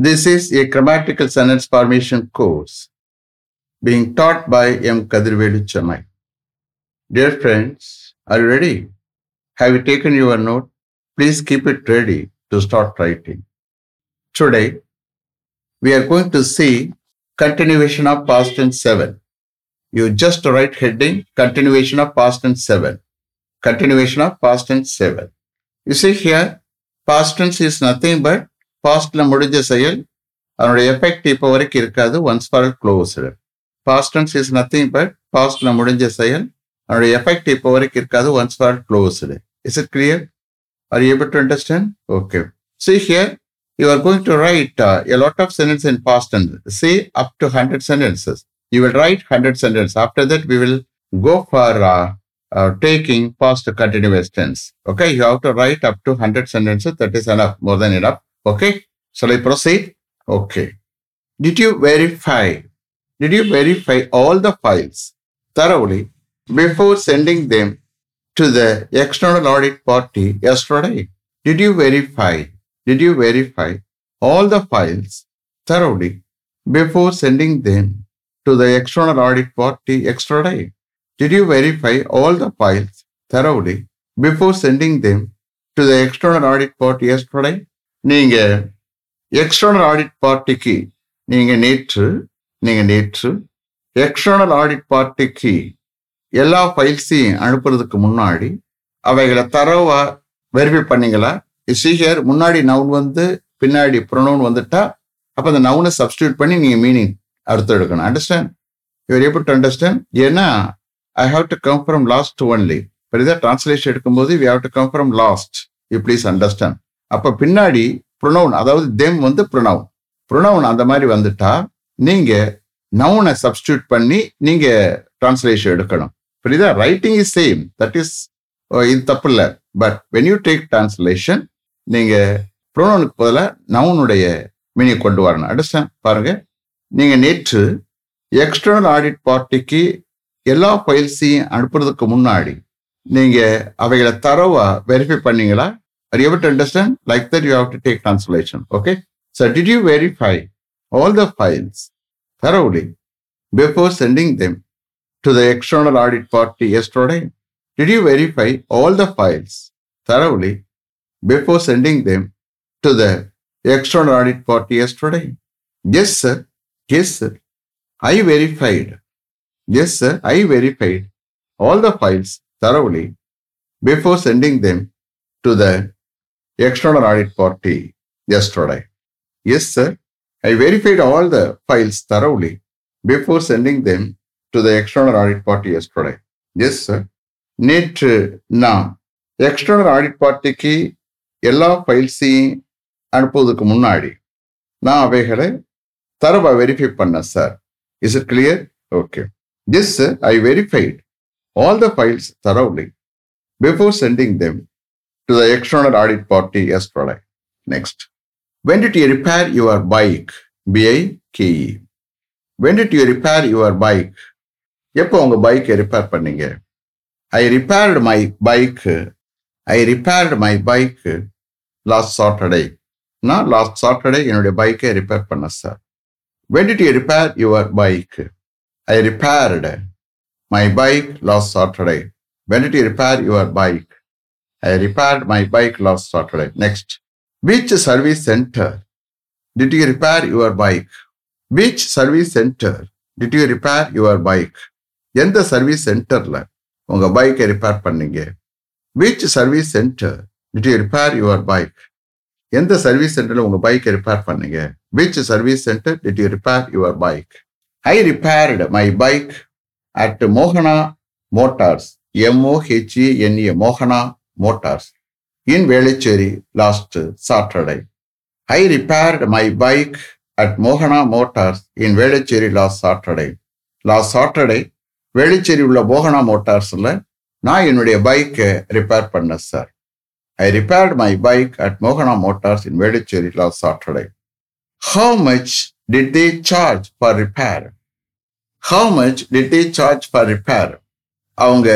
This is a grammatical sentence formation course being taught by M. Kadirvelu Chennai. Dear friends, are you ready? Have you taken your note? Please keep it ready to start writing. Today, we are going to see continuation of past tense 7. You just write heading continuation of past tense 7. Continuation of past tense 7. You see here, past tense is nothing but பாஸ்ட்ல முடிஞ்ச செயல் அதனுடைய effect இப்போ வரைக்கும் இருக்காது once for closed past tense is nothing but பாஸ்ட்ல முடிஞ்ச செயல் அதனுடைய effect இப்போ வரைக்கும் இருக்காது once for closed is it clear are able to understand okay see here you are going to write uh, a lot of sentences in past tense. Say up to 100 sentences. You will write 100 sentences. After that, we will go for uh, uh, taking past continuous tense. Okay, you have to write up to 100 sentences. That is enough, more than enough. Okay, shall I proceed? Okay. Did you verify? Did you verify all the files thoroughly before sending them to the external audit party yesterday? Did you verify? Did you verify all the files thoroughly before sending them to the external audit party yesterday? Did you verify all the files thoroughly before sending them to the external audit party yesterday? நீங்க external audit பார்ட்டிக்கு நீங்க நேற்று நீங்க நேற்று external audit பார்ட்டிக்கு எல்லா ஃபைல்ஸையும் அனுப்புறதுக்கு முன்னாடி அவைகளை தரவா வெரிஃபை பண்ணீங்களா? ஹியர் முன்னாடி நவுன் வந்து பின்னாடி ப்ரொனவுன் வந்துட்டா அப்போ அந்த நவுனை சப்ஸ்டியூட் பண்ணி நீங்கள் மீனிங் அர்த்தம் எடுக்கணும். Understand you are able to understand ஏன்னா I have to come from last only இப்போ இதை டிரான்ஸ்லேஷன் எடுக்கும்போது we have to come from last you please understand அப்ப பின்னாடி ப்ரொனவுன் அதாவது தெம் வந்து ப்ரொனவுன் ப்ரொனவுன் அந்த மாதிரி வந்துட்டா நீங்க நவுனை சப்ஸ்டியூட் பண்ணி நீங்க டிரான்ஸ்லேஷன் எடுக்கணும். புரியுதா? Writing is same that is இது தப்பு இல்லை. But when you take translation நீங்க ப்ரொனவுனுக்கு பதிலாக நவுனுடைய மீனிங் கொண்டு வரணும். அண்டர்ஸ்டாண்ட் பாருங்க. நீங்க நேற்று எக்ஸ்டர்னல் ஆடிட் பார்ட்டிக்கு எல்லா ஃபைல்ஸையும் அனுப்புறதுக்கு முன்னாடி நீங்க அவைகளை தரவா வெரிஃபை பண்ணீங்களா? Are you able to understand? Like that, you have to take translation. Okay. So, did you verify all the files thoroughly before sending them to the external audit party yesterday? Did you verify all the files thoroughly before sending them to the external audit party yesterday? Yes, sir. Yes, sir. I verified. Yes, sir. I verified all the files thoroughly before sending them to the external audit party yesterday. Yes, sir. I verified all the files thoroughly before sending them to the external audit party yesterday. Yes, sir. நேற்று நான் external audit பார்ட்டிக்கு எல்லா ஃபைல்ஸையும் அனுப்புவதற்கு முன்னாடி நான் அவைகளை தரவா verify பண்ணேன் sir is it clear okay yes sir I verified all the files thoroughly before sending them to the external audit party yesterday. Next. When did you repair your bike? B-I-K-E. When did you repair your bike? எப்போ உங்கள் பைக்கை repair பண்ணீங்க I repaired my bike I repaired my bike last Saturday நான் last Saturday என்னுடைய பைக்கை repair பண்ண sir when did you repair your bike I repaired my bike last Saturday when did you repair your bike I repaired my bike last Saturday. Next. Which service center. Did you repair your bike? Which service center. Did you repair your bike? எந்த service சென்டரில் உங்கள் பைக்கை repair பண்ணீங்க? Which service centre did you repair your bike எந்த service சென்டரில் உங்கள் பைக்கை repair பண்ணீங்க? Which service centre did you repair your bike I repaired my bike at மோகனா மோட்டார்ஸ் எம்ஓஹெச்இஎன்ஏ மோகனா Motors in Velicheri last Saturday. I repaired my bike at Mohana Motors in Velicheri last Saturday. Last Saturday Velachery உள்ள மோகனா மோட்டார்ஸில் நான் என்னுடைய பைக்கை repair பண்ணேன் sir I repaired my bike at மோகனா Motors in Velachery last Saturday how much did they charge for repair how much did they charge for repair அவங்க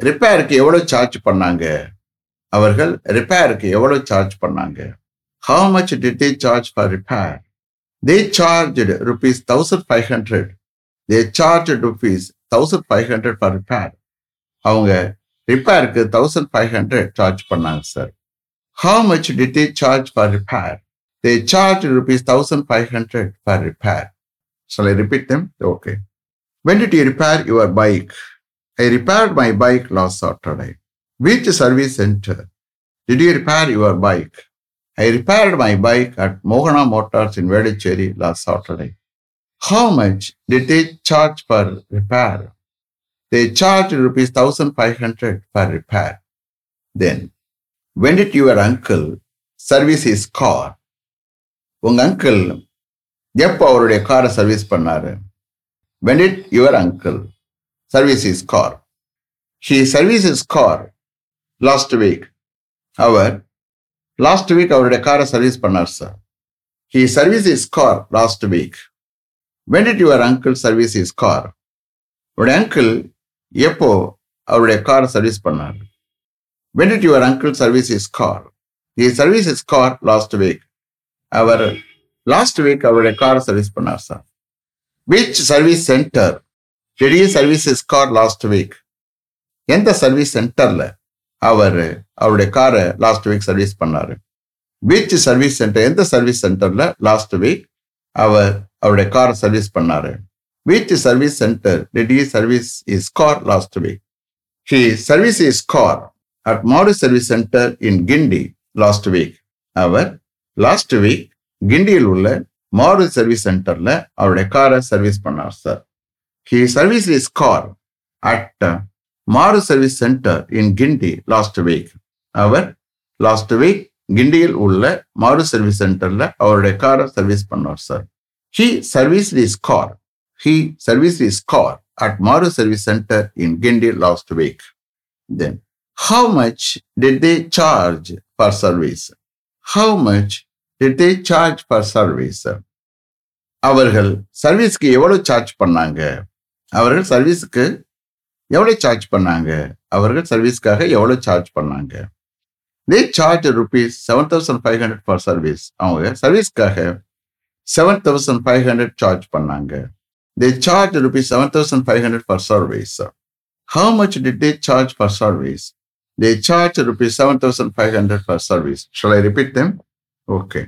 ரிப்பேருக்கு எவ்வளோ சார்ஜ் பண்ணாங்க? அவர்கள் ரிப்பேருக்கு எவ்வளோ சார்ஜ் பண்ணாங்க? How much did they charge for repair they charge rupees thousand five hundred they charge rupees thousand five hundred for repair அவங்க ரிப்பேருக்கு thousand five hundred charge பண்ணாங்க sir how much did they charge for repair they charge rupees thousand five hundred for repair Shall I repeat them? Okay. When did you repair your bike? I repaired my bike last Saturday. Which service center? Did you repair your bike? I repaired my bike at Mohana Motors in Vedicherry last Saturday. How much did they charge for repair? They charged rupees 1500 for repair. Then, when did your uncle service his car? உங்க uncle எப்போ அவருடைய காரை service பண்ணாரு when did your uncle service is car He service is car last week our last week அவருடைய காரை service பண்ணார் sir he service is car last week when it your uncle service is car அவருடைய uncle எப்போ அவருடைய காரை service பண்ணார் when it your uncle service is car he service is car last week our last week அவருடைய காரை service பண்ணார் sir which service centre பெரிய service car last week எந்த சர்வீஸ் சென்டர்ல அவர் அவருடைய காரை லாஸ்ட் வீக் சர்வீஸ் பண்ணாரு? பீச் சர்வீஸ் சென்டர் எந்த சர்வீஸ் சென்டர்ல லாஸ்ட் வீக் அவர் அவருடைய காரை சர்வீஸ் பண்ணாரு? Which service centre ready service is car last week he service is car at at service centre in Guindy last week our last week கிண்டியில் உள்ள Maru service சென்டர்ல அவருடைய காரை சர்வீஸ் பண்ணார் sir he service is car at Maru service centre in Guindy last week our last week கிண்டியில் உள்ள Maru service சென்டர்ல அவருடைய காரை சர்வீஸ் பண்ணார் sir he service is car he service is car at Maru service centre in Guindy last week then how much did they charge for service how much did they charge for service அவர்கள் சர்வீஸ்க்கு எவ்வளவு charge பண்ணாங்க? அவர்கள் சர்வீஸ்க்கு எவ்வளோ charge பண்ணாங்க? அவர்கள் சர்வீஸ்க்காக எவ்வளவு charge பண்ணாங்க? They charge rupees seven thousand five hundred for service அவங்க சர்வீஸ்க்காக seven thousand five hundred charge பண்ணாங்க. They charge rupees seven thousand five hundred for service how much did they charge for service they charge rupees seven thousand five hundred for service shall I repeat them okay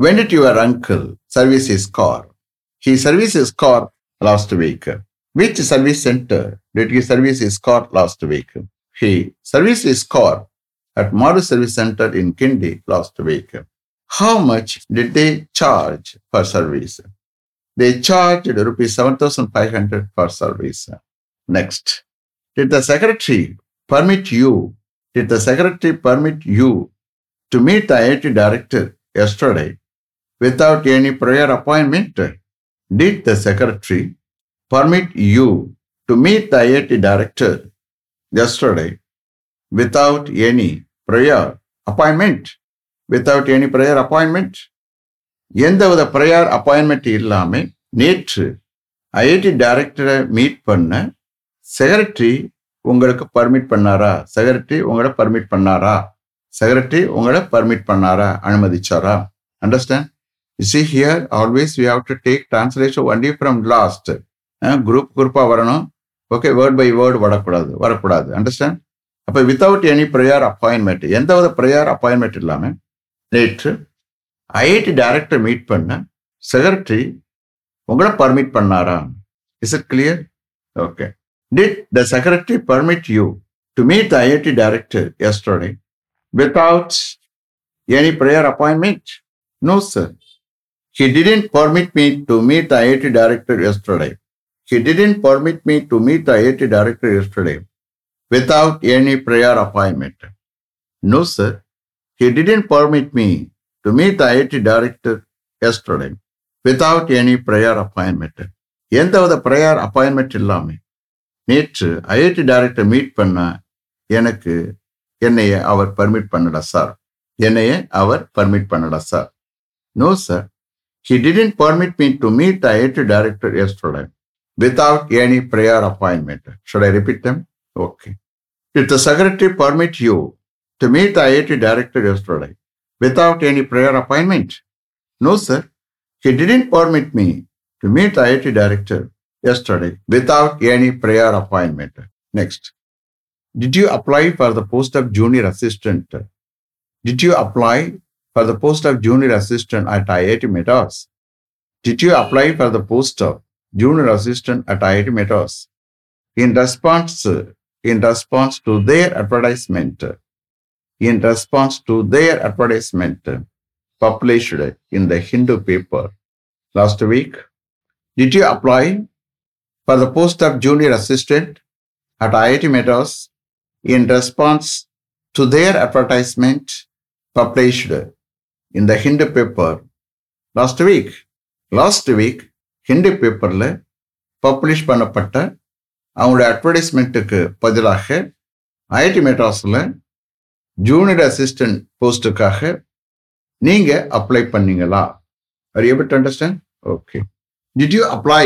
when did your uncle service is car he service is car last week Which service center did he service his car last week? He serviced his car at Maru Service Center in Kindi last week. How much did they charge for service? They charged rupees 7,500 for service. Next. Did the secretary permit you? Did the secretary permit you to meet the IIT director yesterday without any prior appointment? Did the secretary permit you to meet the IIT director yesterday without any prior appointment? Without any prior appointment? எந்தவித prior appointment இல்லாமல் நேற்று IIT டைரக்டரை meet பண்ண secretary உங்களுக்கு permit பண்ணாரா? Secretary உங்களை permit பண்ணாரா? Secretary உங்களை permit பண்ணாரா? அனுமதிச்சாரா? Understand see here always we have to take translation only from last group குரூப்பாக வரணும். ஓகே வேர்ட் பை வேர்டு வரக்கூடாது வரக்கூடாது. அண்டர்ஸ்டாண்ட் அப்போ வித்தவுட் எனி ப்ரேயர் அப்பாயின்மெண்ட் எந்த வித ப்ரேயர் அப்பாயின்மெண்ட் இல்லாமல் நேற்று ஐஐடி டைரக்டர் மீட் பண்ண செக்ரட்டரி உங்களை பர்மிட் பண்ணாரா? Is it clear okay did the secretary permit you to meet the IIT director yesterday without any prior appointment no sir He didn't permit me to meet the IIT director yesterday. He didn't permit me to meet the IIT director yesterday without any prior appointment. No, sir. He didn't permit me to meet the IIT director yesterday without any prior appointment. எந்தவித prior appointment இல்லாமல் நேற்று IIT director meet பண்ண எனக்கு என்னைய அவர் permit பண்ணல sir என்னைய அவர் பர்மிட் பண்ணல sir no sir he didn't permit me to meet the IIT director yesterday without any prior appointment. Should I repeat them? Okay. Did the secretary permit you to meet the IIT director yesterday without any prior appointment? No, sir. He didn't permit me to meet the IIT director yesterday without any prior appointment. Next. Did you apply for the post of junior assistant? Did you apply for the post of junior assistant at IIT Madras? Did you apply for the post of junior assistant at IIT Madras. In response, in response to their advertisement, in response to their advertisement published in the Hindu paper last week, did you apply for the post of junior assistant at IIT Madras in response to their advertisement published in the Hindu paper last week? Last week, Hindi பேப்பரில் publish பண்ணப்பட்ட அவங்களுடைய அட்வர்டைஸ்மெண்ட்டுக்கு பதிலாக IIT மெட்ராஸில் junior assistant போஸ்ட்டுக்காக நீங்கள் apply பண்ணீங்களா? Are able to understand okay did you apply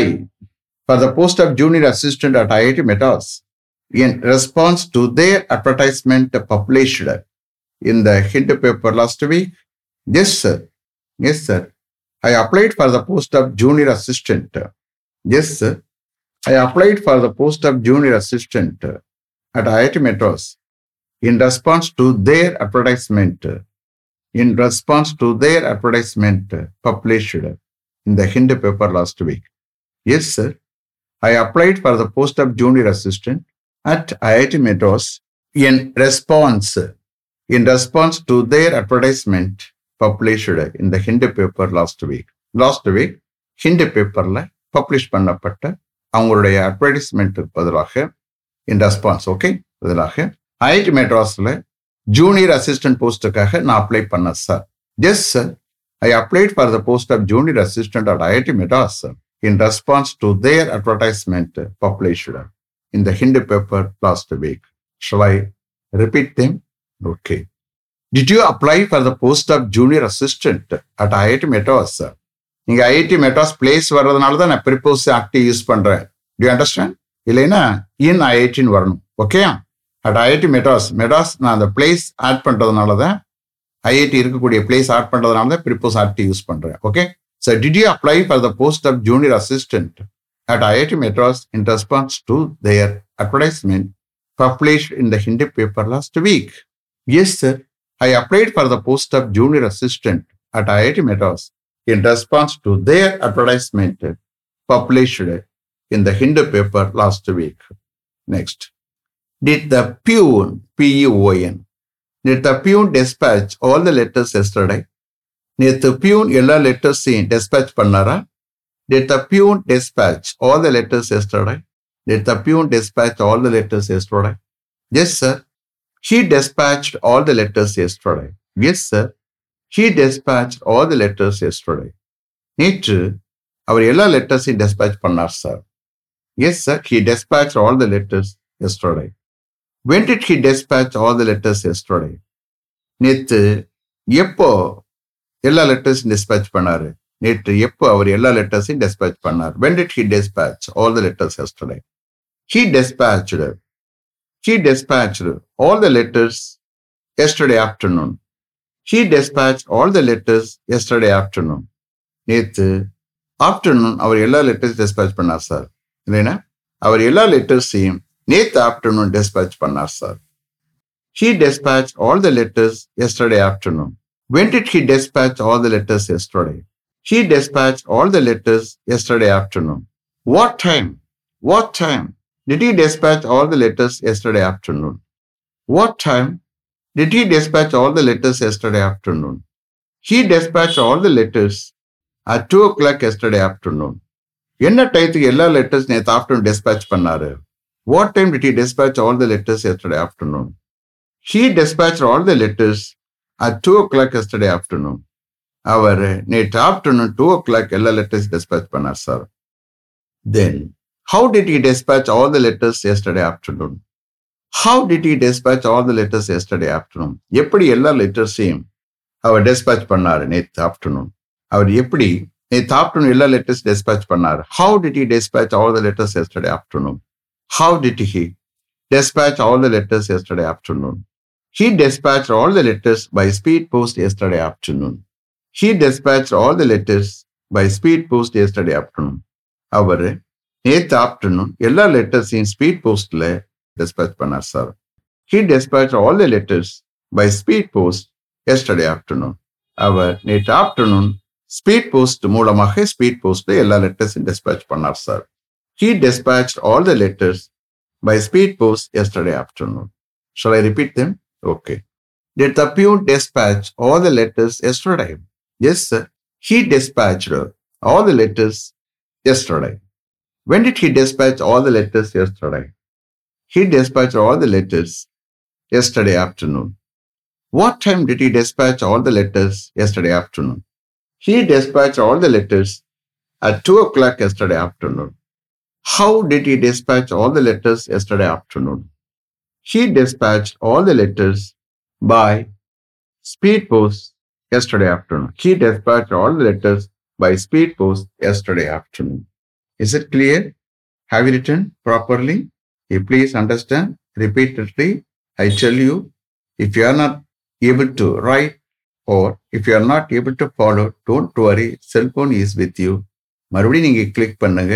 for the post of junior assistant at IIT Madras in response to their advertisement published in the Hindu paper last week yes sir yes sir. I applied for the post of junior assistant. Yes, sir. I applied for the post of junior assistant at IIT Madras in response to their advertisement. In response to their advertisement published in the Hindu paper last week. Yes, sir. I applied for the post of junior assistant at IIT Madras in response in response to their advertisement published in the Hindu paper last week last week Hindu பேப்பரில் publish பண்ணப்பட்ட அவங்களுடைய அட்வர்டைஸ்மெண்ட்டுக்கு பதிலாக in response okay பதிலாக IIT மெட்ராஸில் junior assistant போஸ்ட்டுக்காக நான் apply பண்ணேன் sir yes sir I applied for the post of junior assistant at IIT Madras in response to their advertisement published in the Hindu paper last week week. Repeat thing okay? Did Did you apply for the post of junior assistant at IIT Madras? நீங்க IIT Madras place வர்றதுனால தான் நான் preposition at use பண்றேன். Due understand இல்லைன்னா in ஐஐடின்னு வரணும். ஓகேயா at IIT Madras Madras நான் அந்த பிளேஸ் ஆட் பண்ணுறதுனால தான் ஐஐடி இருக்கக்கூடிய பிளேஸ் ஆட் பண்ணுறதுனால தான் ப்ரிப்போஸ் ஆக்டி யூஸ் பண்ணுறேன் okay so did you apply for the post of junior assistant at IIT Madras in response to their advertisement published in the Hindi paper last week yes sir I applied for the post of junior assistant at IIT Madras in response to their advertisement published in the Hindi paper last week. Next. Did the peon, P-E-O-N, did the peon dispatch all the letters yesterday? நேற்று peon எல்லா லெட்டர்ஸையும் dispatch பண்ணாரா Did the peon dispatch all the letters yesterday? Did the peon dispatch all the letters yesterday? Yes, sir. He dispatched all the letters yesterday. Yes, sir. He dispatched all the letters yesterday. நேற்று அவர் எல்லா லெட்டர்ஸையும் dispatch பண்ணார் sir yes sir he dispatched all the letters yesterday. When did he dispatch all the letters yesterday? நேற்று எப்போ எல்லா லெட்டர்ஸையும் dispatch பண்ணாரு நேற்று எப்போ அவர் எல்லா லெட்டர்ஸையும் dispatch பண்ணார் when did he dispatch all the letters yesterday he dispatched he dispatched all the letters yesterday afternoon he dispatched all the letters yesterday afternoon நேற்று ஆஃப்டர்நூன் அவர் எல்லா லெட்டர்ஸ் dispatch பண்ணார் சார் இல்லைன்னா அவர் எல்லா லெட்டர்ஸையும் நேற்று ஆஃப்டர்நூன் dispatch பண்ணார் sir he dispatched all the letters yesterday afternoon when did he dispatch all the letters yesterday he dispatched all the letters yesterday afternoon. What time? What time did he dispatch all the letters yesterday afternoon? What time did he dispatch all the letters yesterday afternoon? He dispatched all the letters at 2 o'clock yesterday afternoon. என்ன டயத்துக்கு எல்லா letters நேற்று afternoon dispatch பண்ணாரு what time did he dispatch all the letters yesterday afternoon? He dispatched all the letters at 2 o'clock yesterday afternoon. அவர் நேற்று afternoon two o'clock எல்லா letters dispatch பண்ணார் sir then how did he dispatch all the letters yesterday afternoon How did he dispatch all the letters yesterday afternoon எப்படி எல்லா லெட்டர்ஸையும் அவர் dispatch பண்ணார் நேற்று afternoon அவர் எப்படி நேற்று ஆஃப்டர்நூன் எல்லா லெட்டர்ஸ் டிஸ்பேச் பண்ணார் how did he dispatch all the letters yesterday afternoon how did he dispatch all the letters yesterday afternoon. He dispatched all the letters by speed post yesterday afternoon. He dispatched all the letters by speed post yesterday afternoon. அவர் நேத்து afternoon எல்லா லெட்டர்ஸையும் speed போஸ்ட்ல dispatch பண்ணார் sir he dispatch all the letters by speed post yesterday afternoon அவர் நேற்று afternoon speed post மூலமாக speed போஸ்ட்ல எல்லா லெட்டர்ஸையும் டிஸ்பேச் பண்ணார் sir he dispatch all the letters by speed post yesterday afternoon shall I repeat them okay Did the peon dispatch all the letters yesterday? Yes, sir. He dispatched all the letters yesterday. When did he dispatch all the letters yesterday? He dispatched all the letters yesterday afternoon. What time did he dispatch all the letters yesterday afternoon? He dispatched all the letters at 2 o'clock yesterday afternoon. How did he dispatch all the letters yesterday afternoon? He dispatched all the letters by speed post yesterday afternoon. He dispatched all the letters by speed post yesterday afternoon. Is it clear? Have you written properly? You please understand repeatedly. I tell you, if you are not able to write or if you are not able to follow, don't worry. Cell phone is with you. மறுபடியும் நீங்கள் click பண்ணுங்க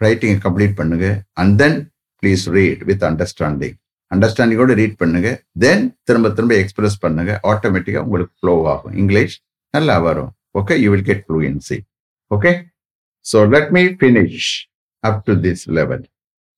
ரைட்டிங்கை complete பண்ணுங்க and then please read with understanding அண்டர்ஸ்டாண்டிங்கோடு read பண்ணுங்க then திரும்ப திரும்ப express பண்ணுங்க ஆட்டோமேட்டிக்கா உங்களுக்கு ஃப்ளோ ஆகும் இங்கிலீஷ் நல்லா வரும் okay you will get fluency okay so let me finish up to this level